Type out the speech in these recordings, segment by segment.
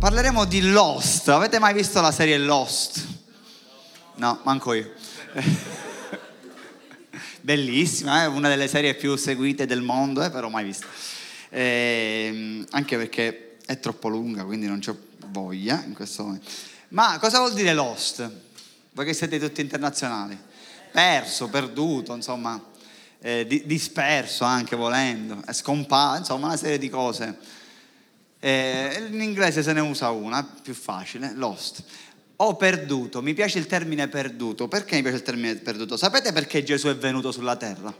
Parleremo di Lost. Avete mai visto la serie Lost? No, manco io. Bellissima, è eh? una delle serie più seguite del mondo, eh, però mai vista. Eh, anche perché è troppo lunga, quindi non ho voglia in questo momento. Ma cosa vuol dire Lost? Voi che siete tutti internazionali? Perso, perduto, insomma, eh, disperso anche volendo, scomparso, insomma una serie di cose. Eh, in inglese se ne usa una, più facile, lost. Ho perduto, mi piace il termine perduto. Perché mi piace il termine perduto? Sapete perché Gesù è venuto sulla terra?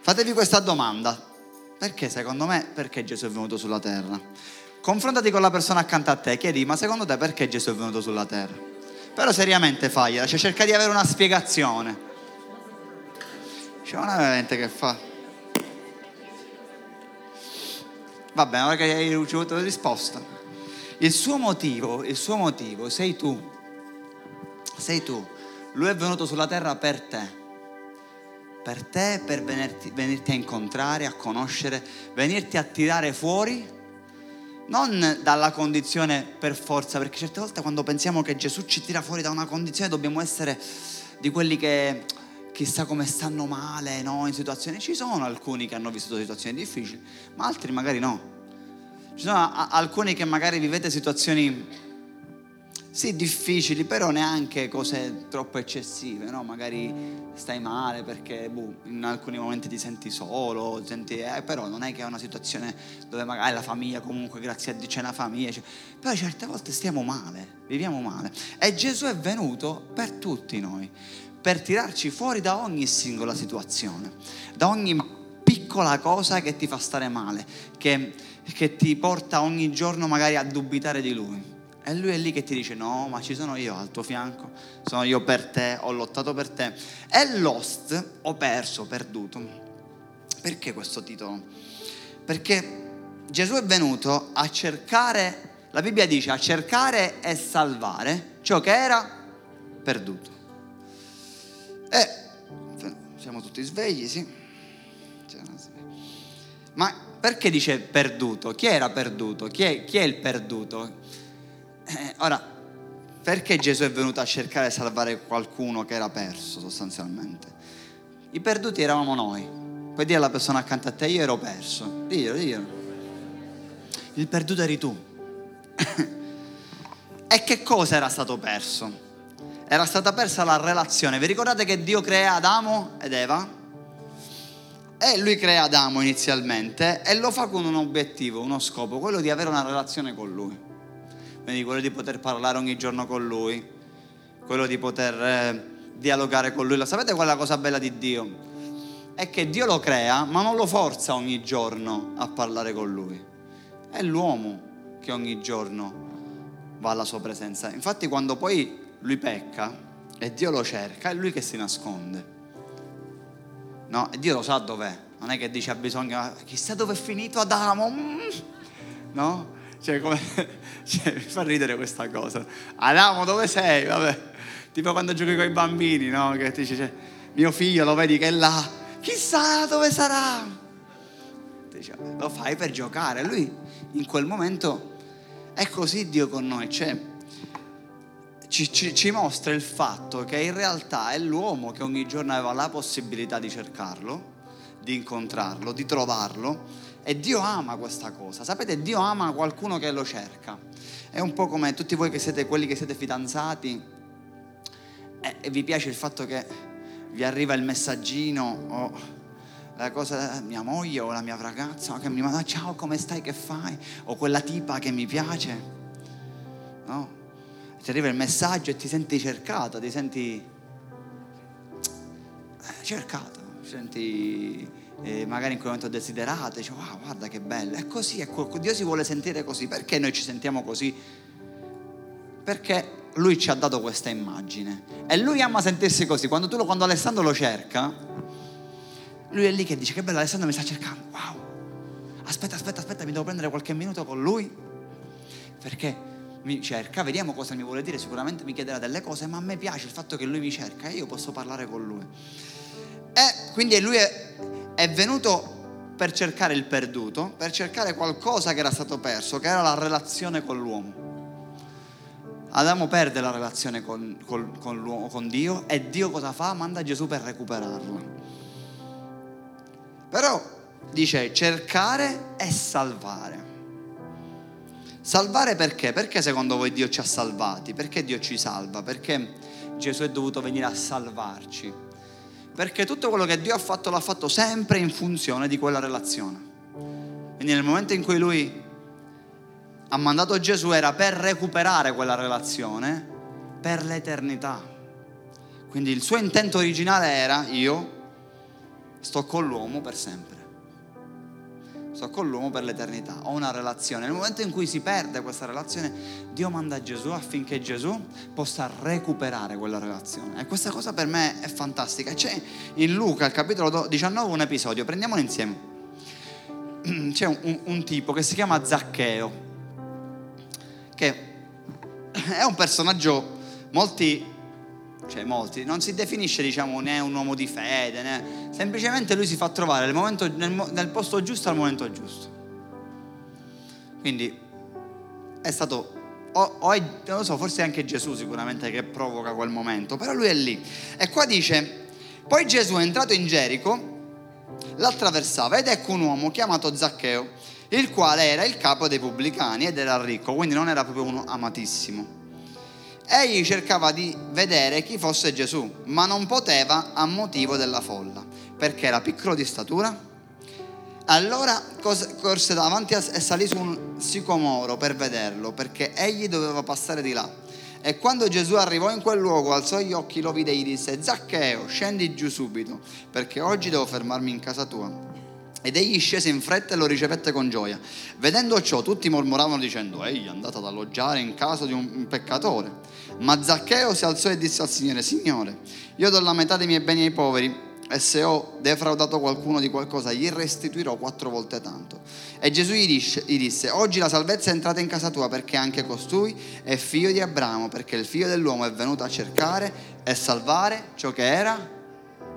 Fatevi questa domanda. Perché secondo me, perché Gesù è venuto sulla terra? Confrontati con la persona accanto a te, chiedi, ma secondo te perché Gesù è venuto sulla terra? Però seriamente fagliela, cioè cerca di avere una spiegazione. C'è una veramente che fa. Va bene, ora che hai ricevuto la risposta. Il suo motivo, il suo motivo sei tu. Sei tu. Lui è venuto sulla terra per te. Per te, per venirti, venirti a incontrare, a conoscere, venirti a tirare fuori non dalla condizione per forza, perché certe volte quando pensiamo che Gesù ci tira fuori da una condizione dobbiamo essere di quelli che chissà come stanno male no? in situazioni. Ci sono alcuni che hanno vissuto situazioni difficili, ma altri magari no. Ci sono alcuni che magari vivete situazioni sì, difficili, però neanche cose troppo eccessive, no? Magari stai male perché boh, in alcuni momenti ti senti solo, senti, eh, però non è che è una situazione dove magari la famiglia comunque, grazie a Dio c'è una famiglia, cioè, però certe volte stiamo male, viviamo male. E Gesù è venuto per tutti noi, per tirarci fuori da ogni singola situazione, da ogni piccola cosa che ti fa stare male, che, che ti porta ogni giorno magari a dubitare di Lui. E lui è lì che ti dice no, ma ci sono io al tuo fianco, sono io per te, ho lottato per te. E lost, ho perso, perduto. Perché questo titolo? Perché Gesù è venuto a cercare, la Bibbia dice, a cercare e salvare ciò che era perduto. Siamo tutti svegli, sì. Ma perché dice perduto? Chi era perduto? Chi è, chi è il perduto? Eh, ora, perché Gesù è venuto a cercare di salvare qualcuno che era perso sostanzialmente? I perduti eravamo noi. Puoi dire alla persona accanto a te, io ero perso. Dio, dio. Il perduto eri tu. e che cosa era stato perso? Era stata persa la relazione. Vi ricordate che Dio crea Adamo ed Eva? E lui crea Adamo inizialmente e lo fa con un obiettivo, uno scopo, quello di avere una relazione con lui quindi quello di poter parlare ogni giorno con Lui, quello di poter eh, dialogare con Lui. Lo sapete qual è la cosa bella di Dio? È che Dio lo crea, ma non lo forza ogni giorno a parlare con Lui. È l'uomo che ogni giorno va alla sua presenza. Infatti quando poi Lui pecca e Dio lo cerca, è Lui che si nasconde. No? E Dio lo sa dov'è. Non è che dice ha bisogno, chissà dove è finito Adamo. Mm. No? Cioè, come, cioè, mi fa ridere questa cosa. Adamo, dove sei? Vabbè. Tipo quando giochi con i bambini, no? Che dice, cioè, mio figlio lo vedi che è là. Chissà dove sarà. Dice, lo fai per giocare. Lui in quel momento è così Dio con noi. Cioè, ci, ci, ci, mostra il fatto che in realtà è l'uomo che ogni giorno aveva la possibilità di cercarlo, di incontrarlo, di trovarlo e Dio ama questa cosa. Sapete, Dio ama qualcuno che lo cerca. È un po' come tutti voi che siete quelli che siete fidanzati e, vi piace il fatto che vi arriva il messaggino o la cosa mia moglie o la mia ragazza che mi manda ciao come stai che fai o quella tipa che mi piace no? Ti arriva il messaggio e ti senti cercato ti senti eh, cercato ti senti eh, magari in quel momento desiderato, dice wow guarda che bello, è così, è Dio si vuole sentire così, perché noi ci sentiamo così? Perché lui ci ha dato questa immagine. E lui ama sentirsi così, quando, tu, quando Alessandro lo cerca, lui è lì che dice che bello Alessandro mi sta cercando, wow, aspetta, aspetta, aspetta, mi devo prendere qualche minuto con lui, perché mi cerca, vediamo cosa mi vuole dire, sicuramente mi chiederà delle cose, ma a me piace il fatto che lui mi cerca e io posso parlare con lui. E quindi lui è, è venuto per cercare il perduto, per cercare qualcosa che era stato perso, che era la relazione con l'uomo. Adamo perde la relazione con, con, con, con Dio e Dio cosa fa? Manda Gesù per recuperarla. Però dice cercare e salvare. Salvare perché? Perché secondo voi Dio ci ha salvati? Perché Dio ci salva? Perché Gesù è dovuto venire a salvarci? Perché tutto quello che Dio ha fatto l'ha fatto sempre in funzione di quella relazione. Quindi nel momento in cui Lui ha mandato Gesù era per recuperare quella relazione per l'eternità. Quindi il suo intento originale era io sto con l'uomo per sempre. Sto con l'uomo per l'eternità, ho una relazione. Nel momento in cui si perde questa relazione, Dio manda Gesù affinché Gesù possa recuperare quella relazione. E questa cosa per me è fantastica. C'è in Luca, al capitolo 19, un episodio, prendiamolo insieme. C'è un, un, un tipo che si chiama Zaccheo che è un personaggio, molti, cioè molti, non si definisce diciamo né un uomo di fede, né, semplicemente lui si fa trovare nel, momento, nel, nel posto giusto al momento giusto. Quindi è stato o, o è, non lo so, forse è anche Gesù sicuramente che provoca quel momento, però lui è lì. E qua dice, poi Gesù è entrato in Gerico, l'attraversava ed ecco un uomo chiamato Zaccheo il quale era il capo dei pubblicani ed era ricco, quindi non era proprio uno amatissimo. Egli cercava di vedere chi fosse Gesù, ma non poteva a motivo della folla, perché era piccolo di statura. Allora corse davanti e salì su un sicomoro per vederlo, perché egli doveva passare di là. E quando Gesù arrivò in quel luogo, alzò gli occhi, lo vide e gli disse, Zaccheo, scendi giù subito, perché oggi devo fermarmi in casa tua. Ed egli scese in fretta e lo ricevette con gioia. Vedendo ciò, tutti mormoravano dicendo: Egli è andato ad alloggiare in casa di un peccatore. Ma Zaccheo si alzò e disse al Signore: Signore, io do la metà dei miei beni ai poveri, e se ho defraudato qualcuno di qualcosa, gli restituirò quattro volte tanto. E Gesù gli disse, gli disse: Oggi la salvezza è entrata in casa tua, perché anche costui è figlio di Abramo, perché il figlio dell'uomo è venuto a cercare e salvare ciò che era.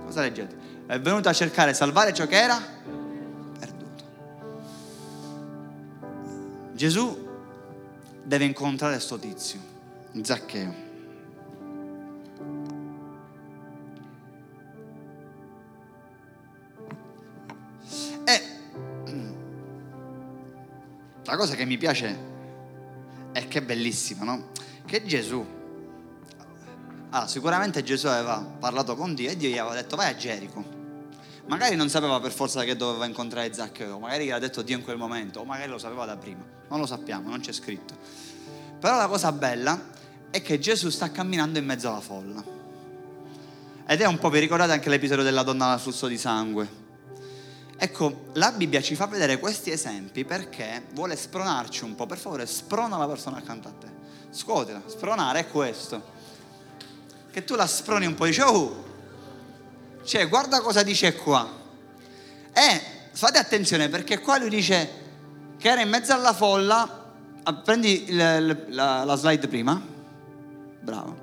Cosa leggete? È venuto a cercare e salvare ciò che era Gesù deve incontrare questo tizio, Zaccheo. E la cosa che mi piace è che è bellissima, no? Che Gesù, allora, sicuramente Gesù aveva parlato con Dio e Dio gli aveva detto vai a Gerico Magari non sapeva per forza che doveva incontrare Zaccheo, magari gliel'ha detto Dio in quel momento, o magari lo sapeva da prima, non lo sappiamo, non c'è scritto. Però la cosa bella è che Gesù sta camminando in mezzo alla folla. Ed è un po', vi ricordate anche l'episodio della donna al flusso di sangue? Ecco, la Bibbia ci fa vedere questi esempi perché vuole spronarci un po'. Per favore, sprona la persona accanto a te. Scuotela, spronare è questo. Che tu la sproni un po' dici, oh, cioè, guarda cosa dice qua. E fate attenzione perché qua lui dice che era in mezzo alla folla. Ah, prendi la, la, la slide prima. Bravo.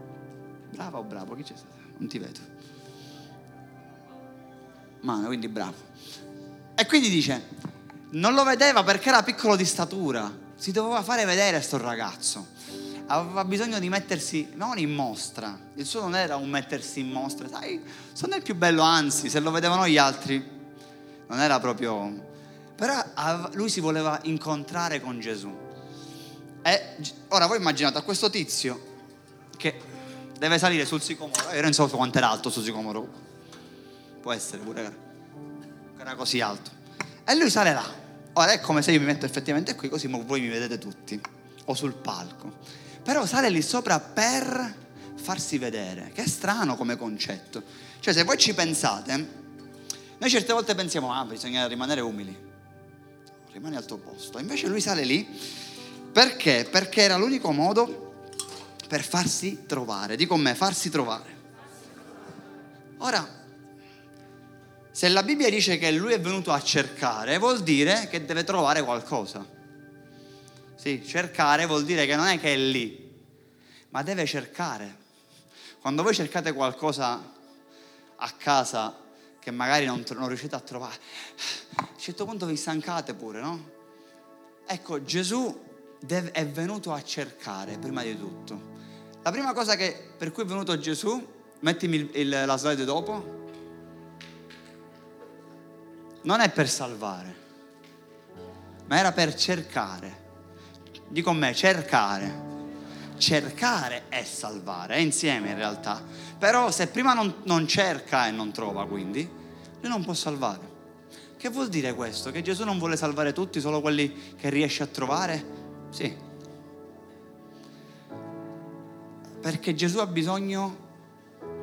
Bravo o bravo? Chi c'è? Non ti vedo. Mano, quindi bravo. E quindi dice, non lo vedeva perché era piccolo di statura. Si doveva fare vedere sto ragazzo aveva bisogno di mettersi non in mostra, il suo non era un mettersi in mostra, sai, sono il più bello, anzi, se lo vedevano gli altri, non era proprio... Però lui si voleva incontrare con Gesù. E ora voi immaginate a questo tizio che deve salire sul sicomoro, io non so quanto era alto sul sicomoro, può essere pure che era così alto. E lui sale là. Ora è come se io mi metto effettivamente qui, così voi mi vedete tutti, o sul palco però sale lì sopra per farsi vedere, che strano come concetto. Cioè se voi ci pensate, noi certe volte pensiamo, ah, bisogna rimanere umili, rimani al tuo posto. Invece lui sale lì perché? Perché era l'unico modo per farsi trovare. Dico con me, farsi trovare. Ora, se la Bibbia dice che lui è venuto a cercare, vuol dire che deve trovare qualcosa. Sì, cercare vuol dire che non è che è lì, ma deve cercare. Quando voi cercate qualcosa a casa che magari non, non riuscite a trovare. A un certo punto vi stancate pure, no? Ecco, Gesù è venuto a cercare prima di tutto. La prima cosa che, per cui è venuto Gesù, mettimi il, il, la slide dopo, non è per salvare, ma era per cercare. Dico con me, cercare. Cercare è salvare, è insieme in realtà. Però se prima non, non cerca e non trova, quindi, lui non può salvare. Che vuol dire questo? Che Gesù non vuole salvare tutti, solo quelli che riesce a trovare? Sì. Perché Gesù ha bisogno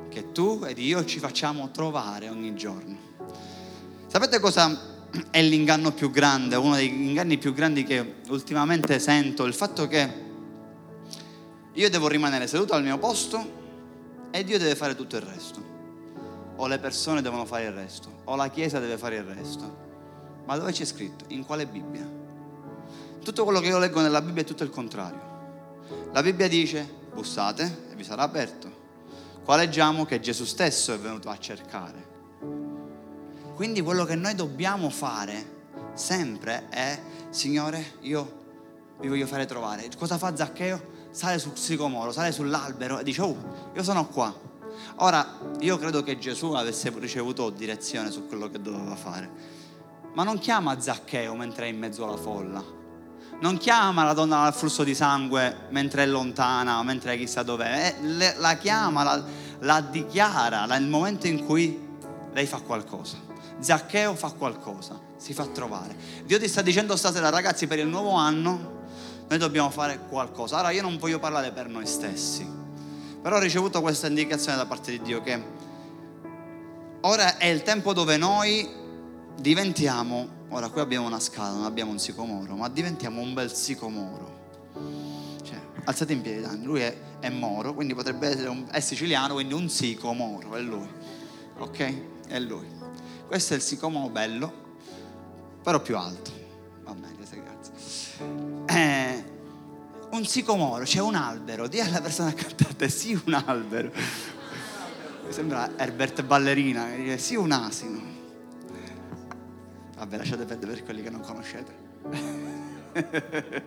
che tu ed io ci facciamo trovare ogni giorno. Sapete cosa è l'inganno più grande, uno degli inganni più grandi che ultimamente sento? Il fatto che io devo rimanere seduto al mio posto e Dio deve fare tutto il resto. O le persone devono fare il resto, o la Chiesa deve fare il resto. Ma dove c'è scritto? In quale Bibbia? Tutto quello che io leggo nella Bibbia è tutto il contrario. La Bibbia dice, bussate e vi sarà aperto. Qua leggiamo che Gesù stesso è venuto a cercare quindi quello che noi dobbiamo fare sempre è, Signore, io mi voglio fare trovare. Cosa fa Zaccheo? Sale sul sicomoro, sale sull'albero e dice, oh, io sono qua. Ora, io credo che Gesù avesse ricevuto direzione su quello che doveva fare. Ma non chiama Zaccheo mentre è in mezzo alla folla. Non chiama la donna al flusso di sangue mentre è lontana, mentre è chissà dov'è. Eh, la chiama, la, la dichiara nel momento in cui lei fa qualcosa. Zaccheo fa qualcosa, si fa trovare. Dio ti sta dicendo stasera, ragazzi, per il nuovo anno noi dobbiamo fare qualcosa. Ora io non voglio parlare per noi stessi, però ho ricevuto questa indicazione da parte di Dio che ora è il tempo dove noi diventiamo, ora qui abbiamo una scala, non abbiamo un sicomoro, ma diventiamo un bel sicomoro. Cioè, alzate in piedi, Dani, lui è, è moro, quindi potrebbe essere un, è siciliano, quindi un sicomoro, è lui. Ok? È lui. Questo è il sicomoro bello, però più alto. Va bene, grazie. Eh, un sicomoro, c'è un albero. Dì alla persona accanto a te, sì un albero. Mi sembra Herbert Ballerina che dice sì un asino. Vabbè, lasciate perdere per quelli che non conoscete.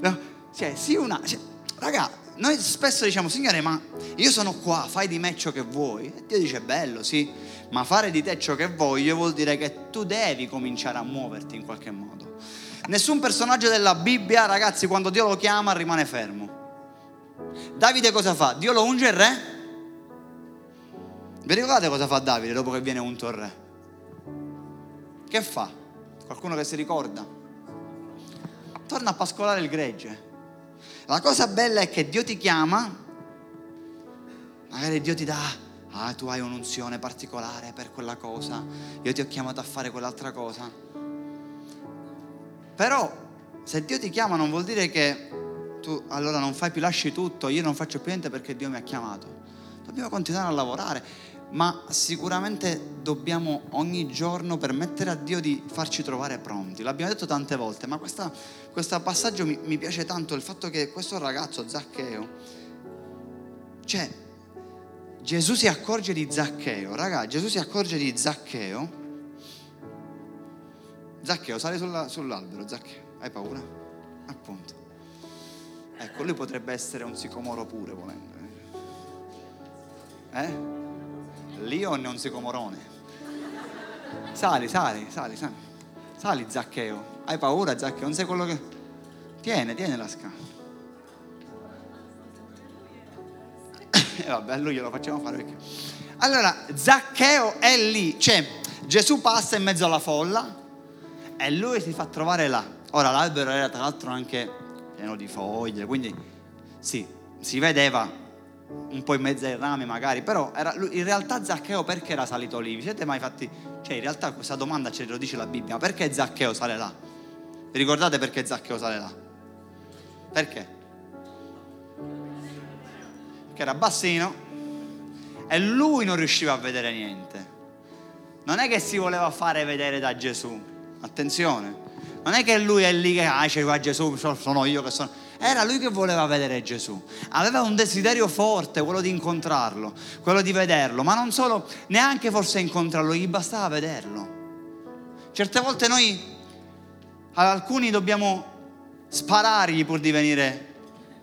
no, cioè, sì una... Cioè, raga, noi spesso diciamo, Signore, ma io sono qua, fai di me ciò che vuoi. E Dio dice, bello, sì, ma fare di te ciò che voglio vuol dire che tu devi cominciare a muoverti in qualche modo. Nessun personaggio della Bibbia, ragazzi, quando Dio lo chiama rimane fermo. Davide cosa fa? Dio lo unge il re? Vi ricordate cosa fa Davide dopo che viene unto il re? Che fa? Qualcuno che si ricorda? Torna a pascolare il gregge. La cosa bella è che Dio ti chiama, magari Dio ti dà, ah tu hai un'unzione particolare per quella cosa, io ti ho chiamato a fare quell'altra cosa. Però se Dio ti chiama non vuol dire che tu allora non fai più, lasci tutto, io non faccio più niente perché Dio mi ha chiamato. Dobbiamo continuare a lavorare ma sicuramente dobbiamo ogni giorno permettere a Dio di farci trovare pronti. L'abbiamo detto tante volte, ma questo passaggio mi, mi, piace tanto, il fatto che questo ragazzo, Zaccheo, cioè Gesù si accorge di Zaccheo, raga, Gesù si accorge di Zaccheo. Zaccheo, sali sulla, sull'albero, Zaccheo, hai paura? Appunto. Ecco, lui potrebbe essere un sicomoro pure volendo. Eh? Lion è un sicomorone. Sali, sali, sali, sali. Sali Zaccheo. Hai paura Zaccheo? Non sei quello che... Tiene, tiene la scala. E vabbè, a lui glielo facciamo fare perché... Allora, Zaccheo è lì. Cioè, Gesù passa in mezzo alla folla e lui si fa trovare là. Ora, l'albero era tra l'altro anche pieno di foglie, quindi sì, si vedeva un po' in mezzo ai rami magari, però era, in realtà Zaccheo perché era salito lì? Vi siete mai fatti... Cioè in realtà questa domanda ce lo dice la Bibbia, perché Zaccheo sale là? Vi ricordate perché Zaccheo sale là? Perché? Perché era bassino e lui non riusciva a vedere niente. Non è che si voleva fare vedere da Gesù, attenzione, non è che lui è lì che ah, c'è Gesù, sono io che sono... Era lui che voleva vedere Gesù. Aveva un desiderio forte, quello di incontrarlo, quello di vederlo, ma non solo, neanche forse incontrarlo, gli bastava vederlo. Certe volte noi ad alcuni dobbiamo sparargli pur di venire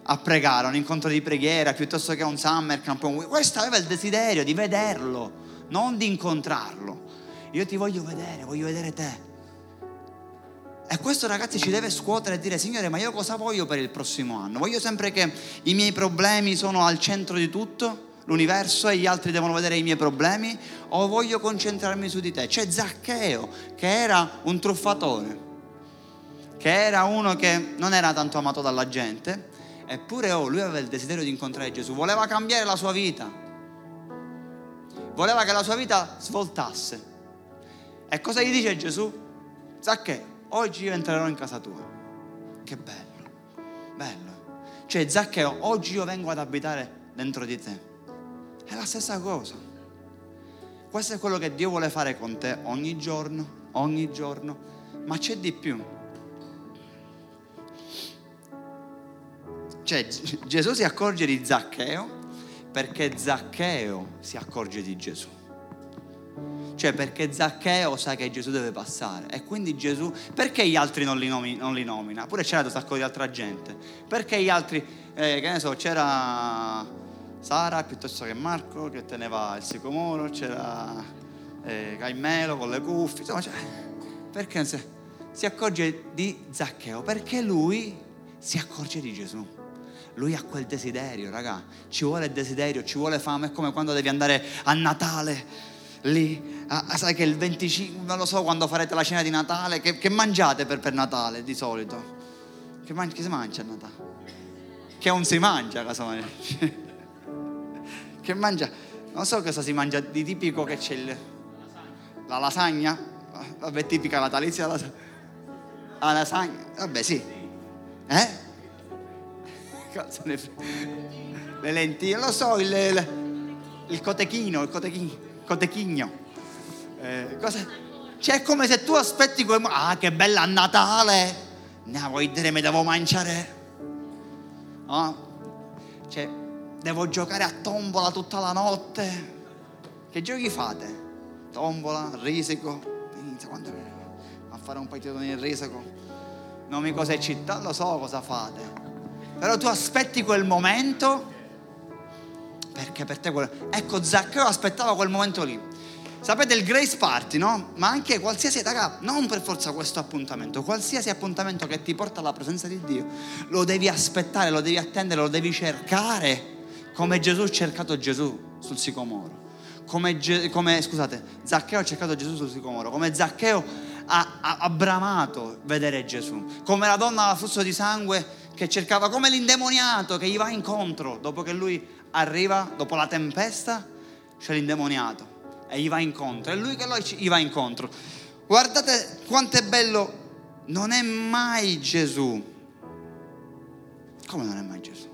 a pregare, un incontro di preghiera piuttosto che un summer camp. Questo aveva il desiderio di vederlo, non di incontrarlo. Io ti voglio vedere, voglio vedere te. E questo ragazzi ci deve scuotere e dire Signore ma io cosa voglio per il prossimo anno? Voglio sempre che i miei problemi sono al centro di tutto, l'universo e gli altri devono vedere i miei problemi o voglio concentrarmi su di te? C'è Zaccheo che era un truffatore, che era uno che non era tanto amato dalla gente, eppure oh, lui aveva il desiderio di incontrare Gesù, voleva cambiare la sua vita, voleva che la sua vita svoltasse. E cosa gli dice Gesù? Zaccheo oggi io entrerò in casa tua. Che bello, bello. Cioè Zaccheo, oggi io vengo ad abitare dentro di te. È la stessa cosa. Questo è quello che Dio vuole fare con te ogni giorno, ogni giorno. Ma c'è di più. Cioè Gesù si accorge di Zaccheo perché Zaccheo si accorge di Gesù. Cioè perché Zaccheo sa che Gesù deve passare e quindi Gesù, perché gli altri non li, nomi, non li nomina? Pure c'era un sacco di altra gente. Perché gli altri, eh, che ne so, c'era Sara piuttosto che Marco che teneva il sicomoro, c'era eh, Caimelo con le cuffie, insomma, cioè, perché si, si accorge di Zaccheo? Perché lui si accorge di Gesù. Lui ha quel desiderio, raga. Ci vuole desiderio, ci vuole fame. È come quando devi andare a Natale lì, ah, sai che il 25, non lo so quando farete la cena di Natale, che, che mangiate per, per, Natale di solito? Che, man- che si mangia a Natale? Che non si mangia, casomai. che mangia, non so cosa si mangia di tipico che c'è il, la lasagna, vabbè tipica natalizia la lasagna. La lasagna, vabbè sì. Eh? Le lenticchie, lo so, il, il, il cotechino, il cotechino cotechigno. Eh, cosa? Cioè è come se tu aspetti quel... Ah, che bella Natale! No, vuoi dire mi devo mangiare? No? Cioè, devo giocare a tombola tutta la notte. Che giochi fate? Tombola, risico. Inizia quando a fare un paio di risico. Non mi cosa è città, lo so cosa fate. Però tu aspetti quel momento perché per te quello... Ecco, Zaccheo aspettava quel momento lì. Sapete il grace party, no? Ma anche qualsiasi, raga, non per forza questo appuntamento, qualsiasi appuntamento che ti porta alla presenza di Dio, lo devi aspettare, lo devi attendere, lo devi cercare, come Gesù ha cercato Gesù sul sicomoro. Come, come scusate, Zaccheo ha cercato Gesù sul sicomoro, come Zaccheo ha, ha, ha bramato vedere Gesù, come la donna alla flusso di sangue che cercava, come l'indemoniato che gli va incontro dopo che lui arriva dopo la tempesta, c'è l'indemoniato e gli va incontro. È lui che gli va incontro. Guardate quanto è bello, non è mai Gesù. Come non è mai Gesù?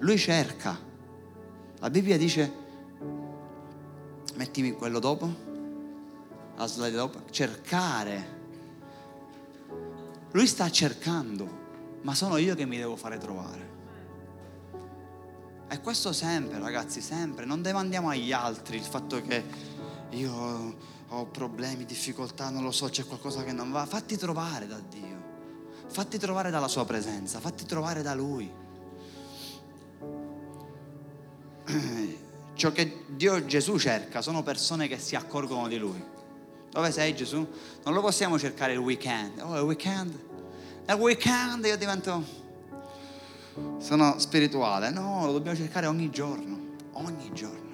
Lui cerca. La Bibbia dice, mettimi quello dopo, la slide dopo, cercare. Lui sta cercando, ma sono io che mi devo fare trovare. E questo sempre, ragazzi, sempre. Non demandiamo agli altri il fatto che io ho problemi, difficoltà, non lo so, c'è qualcosa che non va. Fatti trovare da Dio. Fatti trovare dalla sua presenza, fatti trovare da Lui. Ciò che Dio Gesù cerca sono persone che si accorgono di Lui. Dove sei Gesù? Non lo possiamo cercare il weekend. Oh, il weekend? Nel weekend io divento sono spirituale. No, lo dobbiamo cercare ogni giorno, ogni giorno.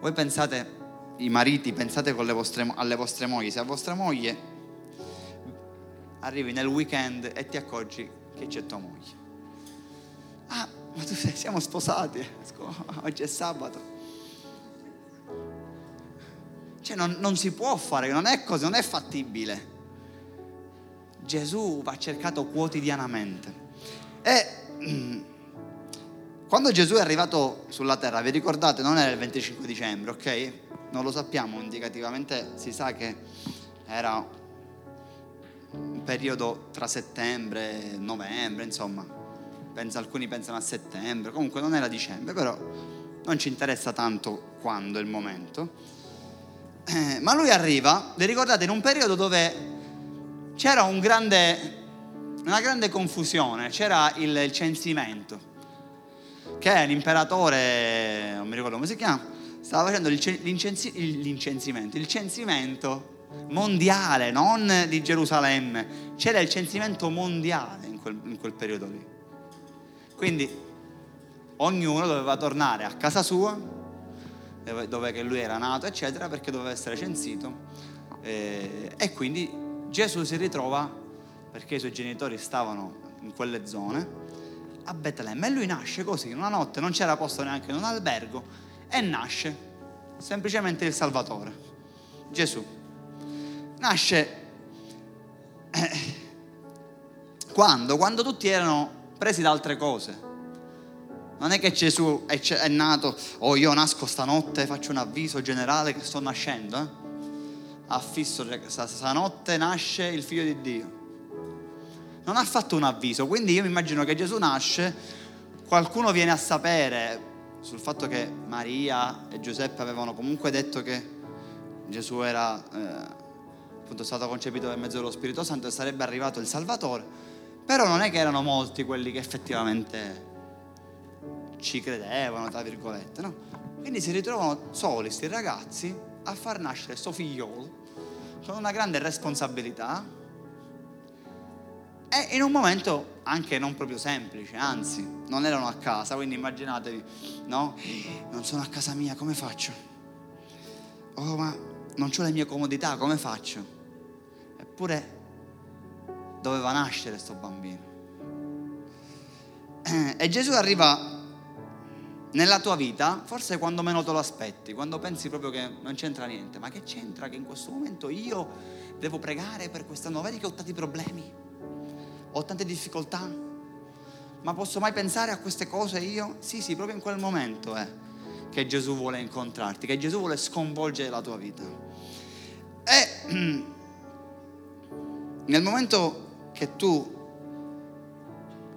Voi pensate, i mariti, pensate vostre, alle vostre mogli, se a vostra moglie arrivi nel weekend e ti accorgi che c'è tua moglie. Ah, ma tu sei, siamo sposati, oggi è sabato. Cioè non, non si può fare, non è così, non è fattibile. Gesù va cercato quotidianamente. E. quando Gesù è arrivato sulla terra, vi ricordate, non era il 25 dicembre, ok? Non lo sappiamo indicativamente, si sa che era un periodo tra settembre e novembre, insomma. Penso, alcuni pensano a settembre, comunque non era dicembre, però non ci interessa tanto quando è il momento. Eh, ma lui arriva, vi ricordate, in un periodo dove c'era un grande, una grande confusione, c'era il, censimento, che l'imperatore, non mi ricordo come si chiama, stava facendo l'incensimento, il censimento mondiale, non di Gerusalemme, c'era il censimento mondiale in quel, in quel periodo lì. Quindi ognuno doveva tornare a casa sua, dove lui era nato, eccetera, perché doveva essere censito. Eh, e quindi Gesù si ritrova, perché i suoi genitori stavano in quelle zone, a Betlemme e lui nasce così, una notte non c'era posto neanche in un albergo e nasce semplicemente il Salvatore, Gesù. Nasce eh, quando? Quando tutti erano presi da altre cose. Non è che Gesù è, è nato, o oh, io nasco stanotte, faccio un avviso generale che sto nascendo. Eh? affisso, stanotte nasce il figlio di Dio. Non ha fatto un avviso, quindi io mi immagino che Gesù nasce, qualcuno viene a sapere sul fatto che Maria e Giuseppe avevano comunque detto che Gesù era eh, appunto stato concepito per mezzo dello Spirito Santo e sarebbe arrivato il Salvatore, però non è che erano molti quelli che effettivamente ci credevano, tra virgolette, no? Quindi si ritrovano soli questi ragazzi a far nascere questo figliolo con una grande responsabilità e in un momento anche non proprio semplice, anzi, non erano a casa, quindi immaginatevi, no? Non sono a casa mia, come faccio? Oh, ma non ho le mie comodità, come faccio? Eppure doveva nascere questo bambino. E Gesù arriva nella tua vita, forse quando meno te lo aspetti, quando pensi proprio che non c'entra niente, ma che c'entra che in questo momento io devo pregare per quest'anno? Vedi che ho tanti problemi, ho tante difficoltà, ma posso mai pensare a queste cose io? Sì, sì, proprio in quel momento è che Gesù vuole incontrarti, che Gesù vuole sconvolgere la tua vita. E nel momento che tu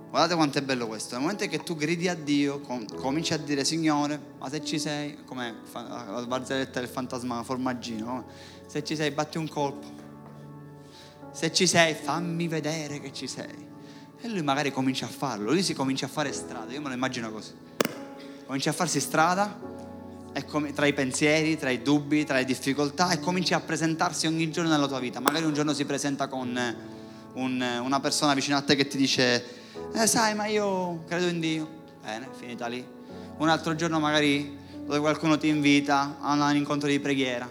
Guardate quanto è bello questo. Nel momento che tu gridi a Dio, com- cominci a dire Signore, ma se ci sei, come la barzelletta del fantasma formaggino, se ci sei batti un colpo, se ci sei fammi vedere che ci sei. E lui magari comincia a farlo, lui si comincia a fare strada, io me lo immagino così. Comincia a farsi strada com- tra i pensieri, tra i dubbi, tra le difficoltà e comincia a presentarsi ogni giorno nella tua vita. Magari un giorno si presenta con un, una persona vicino a te che ti dice eh, sai, ma io credo in Dio. Bene, finita lì. Un altro giorno magari dove qualcuno ti invita a un incontro di preghiera.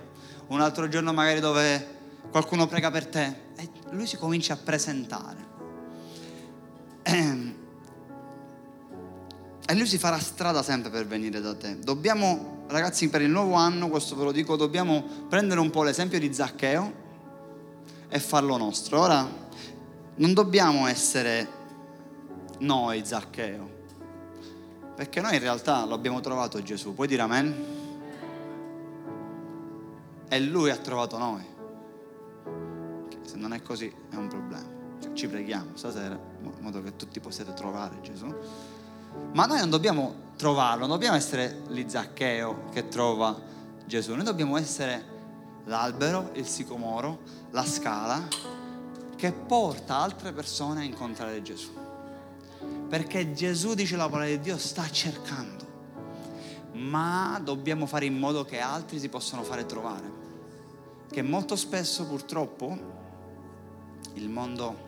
Un altro giorno magari dove qualcuno prega per te. E lui si comincia a presentare. E lui si farà strada sempre per venire da te. Dobbiamo, ragazzi, per il nuovo anno, questo ve lo dico, dobbiamo prendere un po' l'esempio di Zaccheo e farlo nostro. Ora, non dobbiamo essere noi Zaccheo? Perché noi in realtà lo abbiamo trovato Gesù, puoi dire amen? E lui ha trovato noi. Non è così è un problema. Cioè, ci preghiamo stasera in modo che tutti possiate trovare Gesù. Ma noi non dobbiamo trovarlo, non dobbiamo essere lì Zaccheo che trova Gesù, noi dobbiamo essere l'albero, il sicomoro, la scala che porta altre persone a incontrare Gesù. Perché Gesù dice la parola di Dio sta cercando. Ma dobbiamo fare in modo che altri si possano fare trovare. Che molto spesso purtroppo il mondo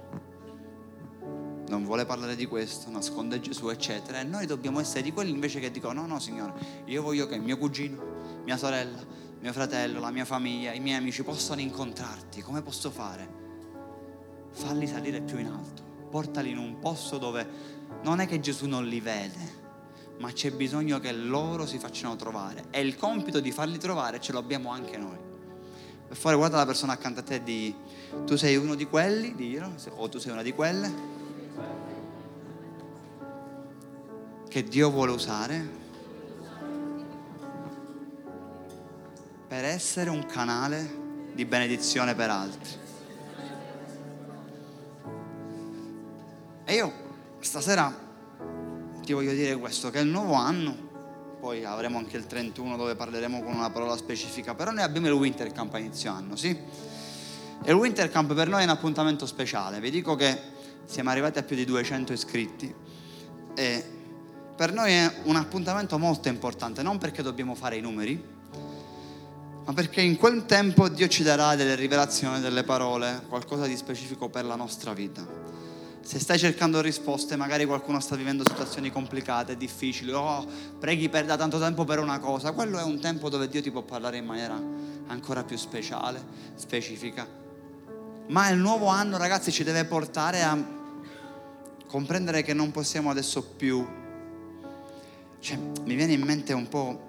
non vuole parlare di questo, nasconde Gesù, eccetera. E noi dobbiamo essere di quelli invece che dicono: no, no, Signore, io voglio che mio cugino, mia sorella, mio fratello, la mia famiglia, i miei amici possano incontrarti. Come posso fare? Falli salire più in alto, portali in un posto dove non è che Gesù non li vede, ma c'è bisogno che loro si facciano trovare. E il compito di farli trovare ce l'abbiamo anche noi. Per fare guarda la persona accanto a te e di tu sei uno di quelli, dillo, o tu sei una di quelle che Dio vuole usare per essere un canale di benedizione per altri. E io stasera ti voglio dire questo, che il nuovo anno, poi avremo anche il 31 dove parleremo con una parola specifica, però noi abbiamo il Winter Camp a inizio anno, sì? E il Winter Camp per noi è un appuntamento speciale, vi dico che siamo arrivati a più di 200 iscritti e per noi è un appuntamento molto importante, non perché dobbiamo fare i numeri, ma perché in quel tempo Dio ci darà delle rivelazioni, delle parole, qualcosa di specifico per la nostra vita. Se stai cercando risposte, magari qualcuno sta vivendo situazioni complicate, difficili, oh, preghi per, da tanto tempo per una cosa, quello è un tempo dove Dio ti può parlare in maniera ancora più speciale, specifica. Ma il nuovo anno, ragazzi, ci deve portare a comprendere che non possiamo adesso più... Cioè, mi viene in mente un po'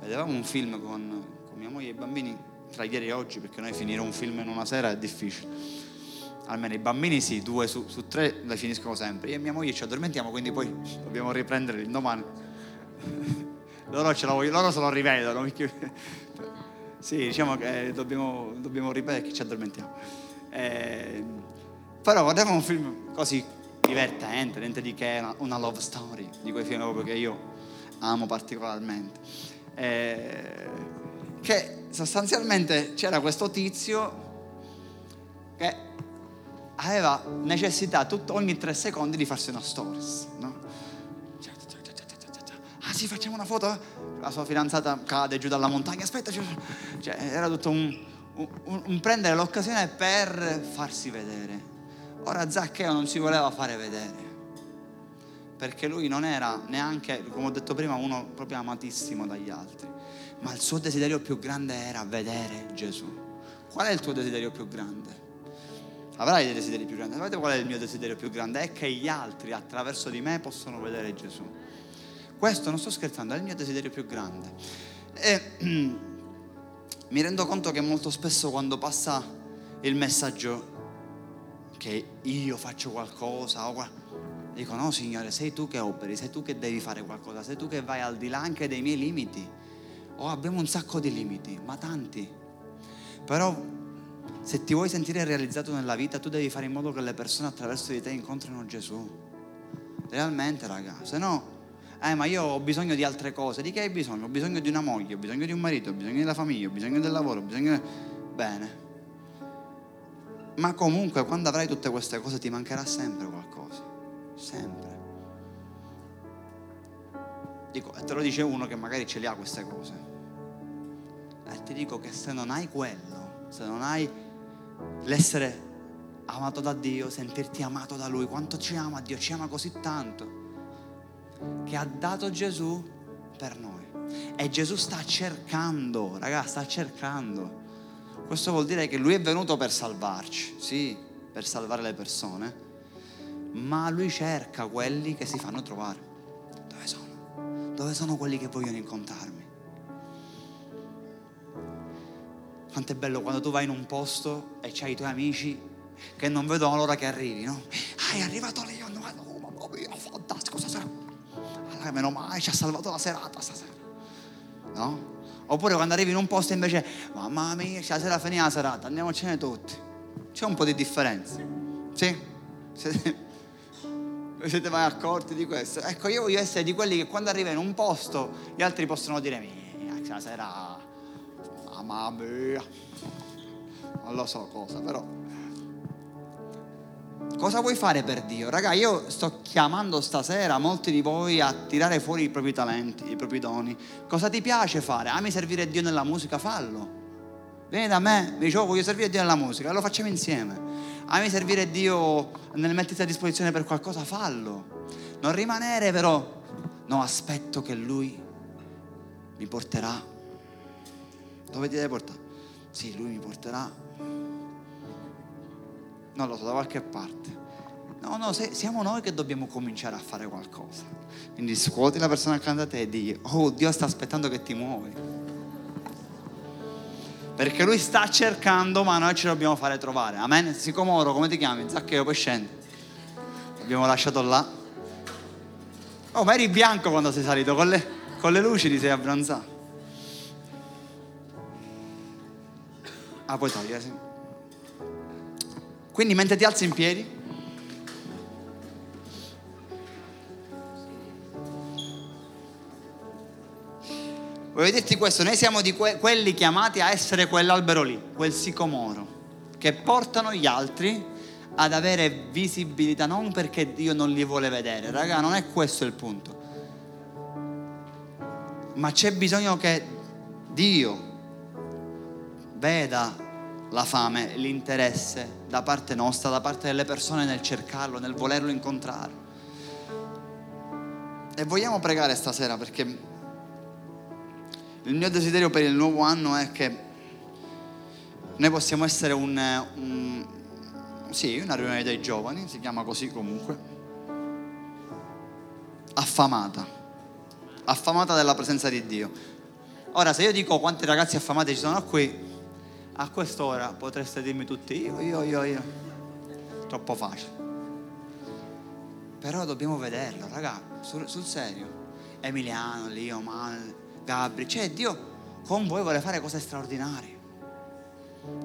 vedevamo un film con, con mia moglie e i bambini tra ieri e oggi, perché noi finire un film in una sera è difficile. Almeno i bambini sì, due su, su tre le finiscono sempre. Io e mia moglie ci addormentiamo, quindi poi dobbiamo riprendere il domani. loro, ce la loro se lo rivedono. sì, diciamo che dobbiamo, dobbiamo ripetere che ci addormentiamo. Eh, però guardavamo un film così divertente, niente di che, una, una love story, di quei film proprio che io amo particolarmente eh, che sostanzialmente c'era questo tizio che aveva necessità tutto, ogni tre secondi di farsi una stories, no? Ah sì, facciamo una foto? La sua fidanzata cade giù dalla montagna, aspetta, cioè, era tutto un, un, un prendere l'occasione per farsi vedere. Ora Zaccheo non si voleva fare vedere perché lui non era neanche, come ho detto prima, uno proprio amatissimo dagli altri, ma il suo desiderio più grande era vedere Gesù. Qual è il tuo desiderio più grande? Avrai dei desideri più grandi. Sapete qual è il mio desiderio più grande? È che gli altri attraverso di me possano vedere Gesù. Questo non sto scherzando, è il mio desiderio più grande. E mi rendo conto che molto spesso quando passa il messaggio che io faccio qualcosa o qualcosa, Dico, no Signore, sei tu che operi, sei tu che devi fare qualcosa, sei tu che vai al di là anche dei miei limiti. Oh, abbiamo un sacco di limiti, ma tanti. Però se ti vuoi sentire realizzato nella vita, tu devi fare in modo che le persone attraverso di te incontrino Gesù. Realmente, raga, se no, eh, ma io ho bisogno di altre cose. Di che hai bisogno? Ho bisogno di una moglie, ho bisogno di un marito, ho bisogno della famiglia, ho bisogno del lavoro, ho bisogno... Bene. Ma comunque, quando avrai tutte queste cose, ti mancherà sempre qualcosa sempre. Dico, e te lo dice uno che magari ce le ha queste cose. E ti dico che se non hai quello, se non hai l'essere amato da Dio, sentirti amato da Lui, quanto ci ama Dio, ci ama così tanto, che ha dato Gesù per noi. E Gesù sta cercando, ragazzi, sta cercando. Questo vuol dire che Lui è venuto per salvarci, sì, per salvare le persone, ma lui cerca quelli che si fanno trovare. Dove sono? Dove sono quelli che vogliono incontrarmi? Quanto è bello quando tu vai in un posto e c'hai i tuoi amici che non vedono l'ora che arrivi, no? Ah, è arrivato lì, oh, mamma mia, fantastico stasera. Allora, meno male, ci ha salvato la serata stasera. No? Oppure quando arrivi in un posto invece, mamma mia, stasera finita la serata, andiamocene tutti. C'è un po' di differenza. Sì? Vi siete mai accorti di questo? Ecco, io voglio essere di quelli che quando arriva in un posto gli altri possono dire, mia, sera, mamma mia, non lo so cosa, però. Cosa vuoi fare per Dio? Raga, io sto chiamando stasera molti di voi a tirare fuori i propri talenti, i propri doni. Cosa ti piace fare? Ami servire Dio nella musica? Fallo. Vieni da me, mi dicevo, voglio servire Dio nella musica, lo facciamo insieme ami servire Dio nel metterti a disposizione per qualcosa, fallo. Non rimanere però, no, aspetto che Lui mi porterà. Dove ti deve portare? Sì, Lui mi porterà. Non lo so, da qualche parte. No, no, siamo noi che dobbiamo cominciare a fare qualcosa. Quindi scuoti la persona accanto a te e digli, oh Dio sta aspettando che ti muovi perché lui sta cercando, ma noi ce lo dobbiamo fare trovare. Amen. Sicomoro, come ti chiami? Zaccheo, poi scendi. L'abbiamo lasciato là. Oh, ma eri bianco quando sei salito, con le, con le luci ti sei abbronzato. Ah, puoi togliere, sì. Quindi mentre ti alzi in piedi, Voglio dirti questo, noi siamo di que- quelli chiamati a essere quell'albero lì, quel sicomoro, che portano gli altri ad avere visibilità, non perché Dio non li vuole vedere, raga, non è questo il punto. Ma c'è bisogno che Dio veda la fame, l'interesse da parte nostra, da parte delle persone nel cercarlo, nel volerlo incontrare. E vogliamo pregare stasera perché il mio desiderio per il nuovo anno è che noi possiamo essere un, un sì, una riunione dei giovani, si chiama così comunque, affamata, affamata della presenza di Dio. Ora, se io dico quanti ragazzi affamati ci sono qui, a quest'ora potreste dirmi tutti io, io, io, io. Troppo facile. Però dobbiamo vederlo, raga, sul, sul serio. Emiliano, Lio, Man, Gabri, cioè Dio con voi vuole fare cose straordinarie.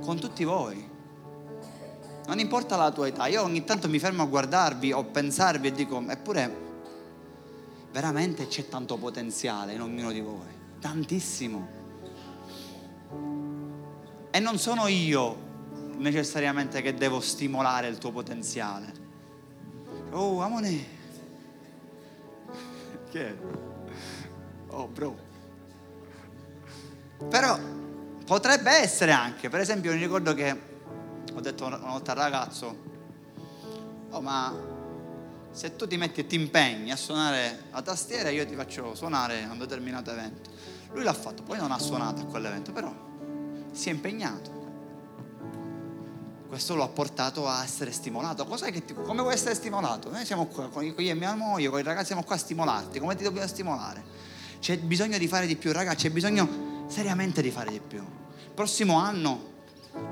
Con tutti voi. Non importa la tua età, io ogni tanto mi fermo a guardarvi o pensarvi e dico, eppure veramente c'è tanto potenziale in ognuno di voi, tantissimo. E non sono io necessariamente che devo stimolare il tuo potenziale. Oh, amone. Che è? Oh, bro. Però potrebbe essere anche, per esempio, mi ricordo che ho detto una volta al ragazzo, oh ma se tu ti metti e ti impegni a suonare la tastiera io ti faccio suonare a un determinato evento. Lui l'ha fatto, poi non ha suonato a quell'evento, però si è impegnato. Questo lo ha portato a essere stimolato. Cos'è che ti, come vuoi essere stimolato? Noi siamo qua, con io e mia moglie, con i ragazzi siamo qua a stimolarti. Come ti dobbiamo stimolare? C'è bisogno di fare di più, ragazzi, c'è bisogno seriamente di fare di più. Il prossimo anno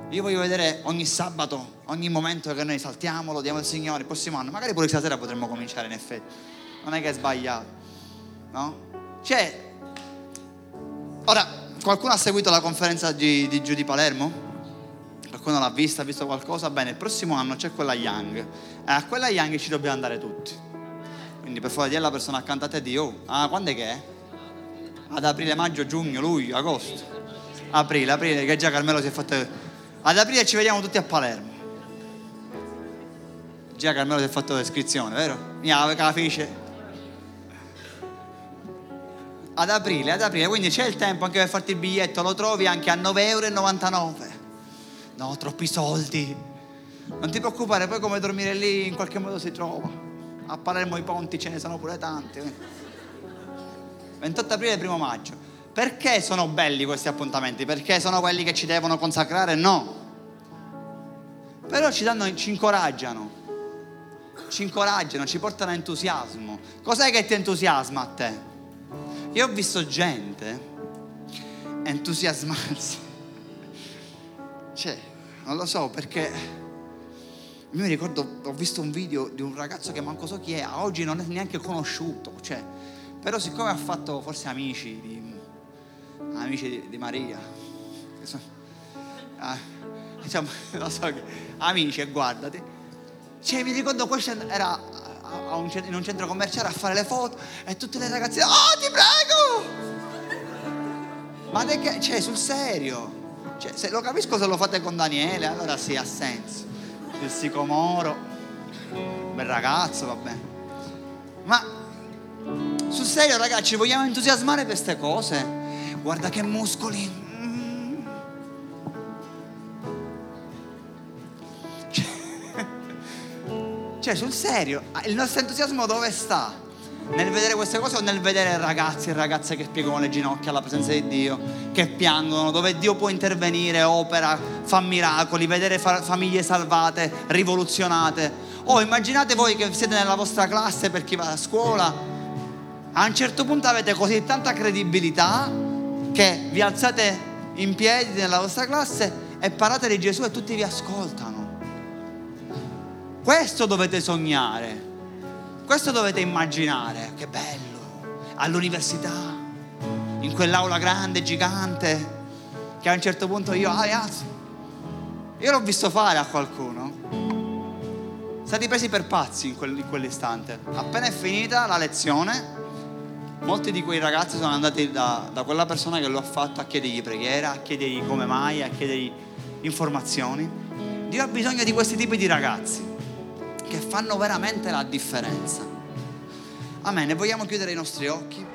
io voglio vedere ogni sabato, ogni momento che noi saltiamo, lo diamo al Signore, il prossimo anno. Magari pure stasera potremmo cominciare in effetti. Non è che è sbagliato. No? Cioè, ora, qualcuno ha seguito la conferenza di, di Giù di Palermo? Qualcuno l'ha vista, ha visto qualcosa? Bene, il prossimo anno c'è quella Young. E a quella Young ci dobbiamo andare tutti. Quindi per favore di alla persona accanto a te di, oh, ah, quando è che è? Ad aprile, maggio, giugno, luglio, agosto. Aprile, aprile, che già Carmelo si è fatto ad aprile ci vediamo tutti a Palermo. Già Carmelo si è fatto l'iscrizione, vero? Mia capisce? Ad aprile, ad aprile, quindi c'è il tempo anche per farti il biglietto, lo trovi anche a 9,99 euro. No, troppi soldi. Non ti preoccupare, poi come dormire lì in qualche modo si trova. A Palermo i ponti ce ne sono pure tanti. 28 aprile e 1 maggio. Perché sono belli questi appuntamenti? Perché sono quelli che ci devono consacrare? No. Però ci, danno, ci incoraggiano, ci incoraggiano, ci portano entusiasmo. Cos'è che ti entusiasma a te? Io ho visto gente entusiasmarsi. Cioè, non lo so perché io mi ricordo, ho visto un video di un ragazzo che manco so chi è, a oggi non è neanche conosciuto, cioè, però siccome ha fatto forse amici di amici di, di Maria, ah, diciamo, so amici e guardati. Cioè, mi ricordo questo era un, in un centro commerciale a fare le foto e tutte le ragazze, oh ti prego! Ma che, cioè, sul serio? Cioè, se lo capisco se lo fate con Daniele, allora sì, ha senso. Il sicomoro, bel ragazzo, va bene. Ma sul serio, ragazzi, vogliamo entusiasmare per queste cose? guarda che muscoli. Cioè, sul serio, il nostro entusiasmo dove sta? Nel vedere queste cose o nel vedere ragazzi e ragazze che piegano le ginocchia alla presenza di Dio, che piangono, dove Dio può intervenire, opera, fa miracoli, vedere famiglie salvate, rivoluzionate. O oh, immaginate voi che siete nella vostra classe per chi va a scuola, a un certo punto avete così tanta credibilità che vi alzate in piedi nella vostra classe e parlate di Gesù e tutti vi ascoltano. Questo dovete sognare, questo dovete immaginare, che bello, all'università, in quell'aula grande, gigante, che a un certo punto io, ah ragazzi, io l'ho visto fare a qualcuno. Stati presi per pazzi in, quel, in quell'istante. Appena è finita la lezione, molti di quei ragazzi sono andati da, da, quella persona che lo ha fatto a chiedergli preghiera, a chiedergli come mai, a chiedergli informazioni. Dio ha bisogno di questi tipi di ragazzi che fanno veramente la differenza. Amen. E vogliamo chiudere i nostri occhi.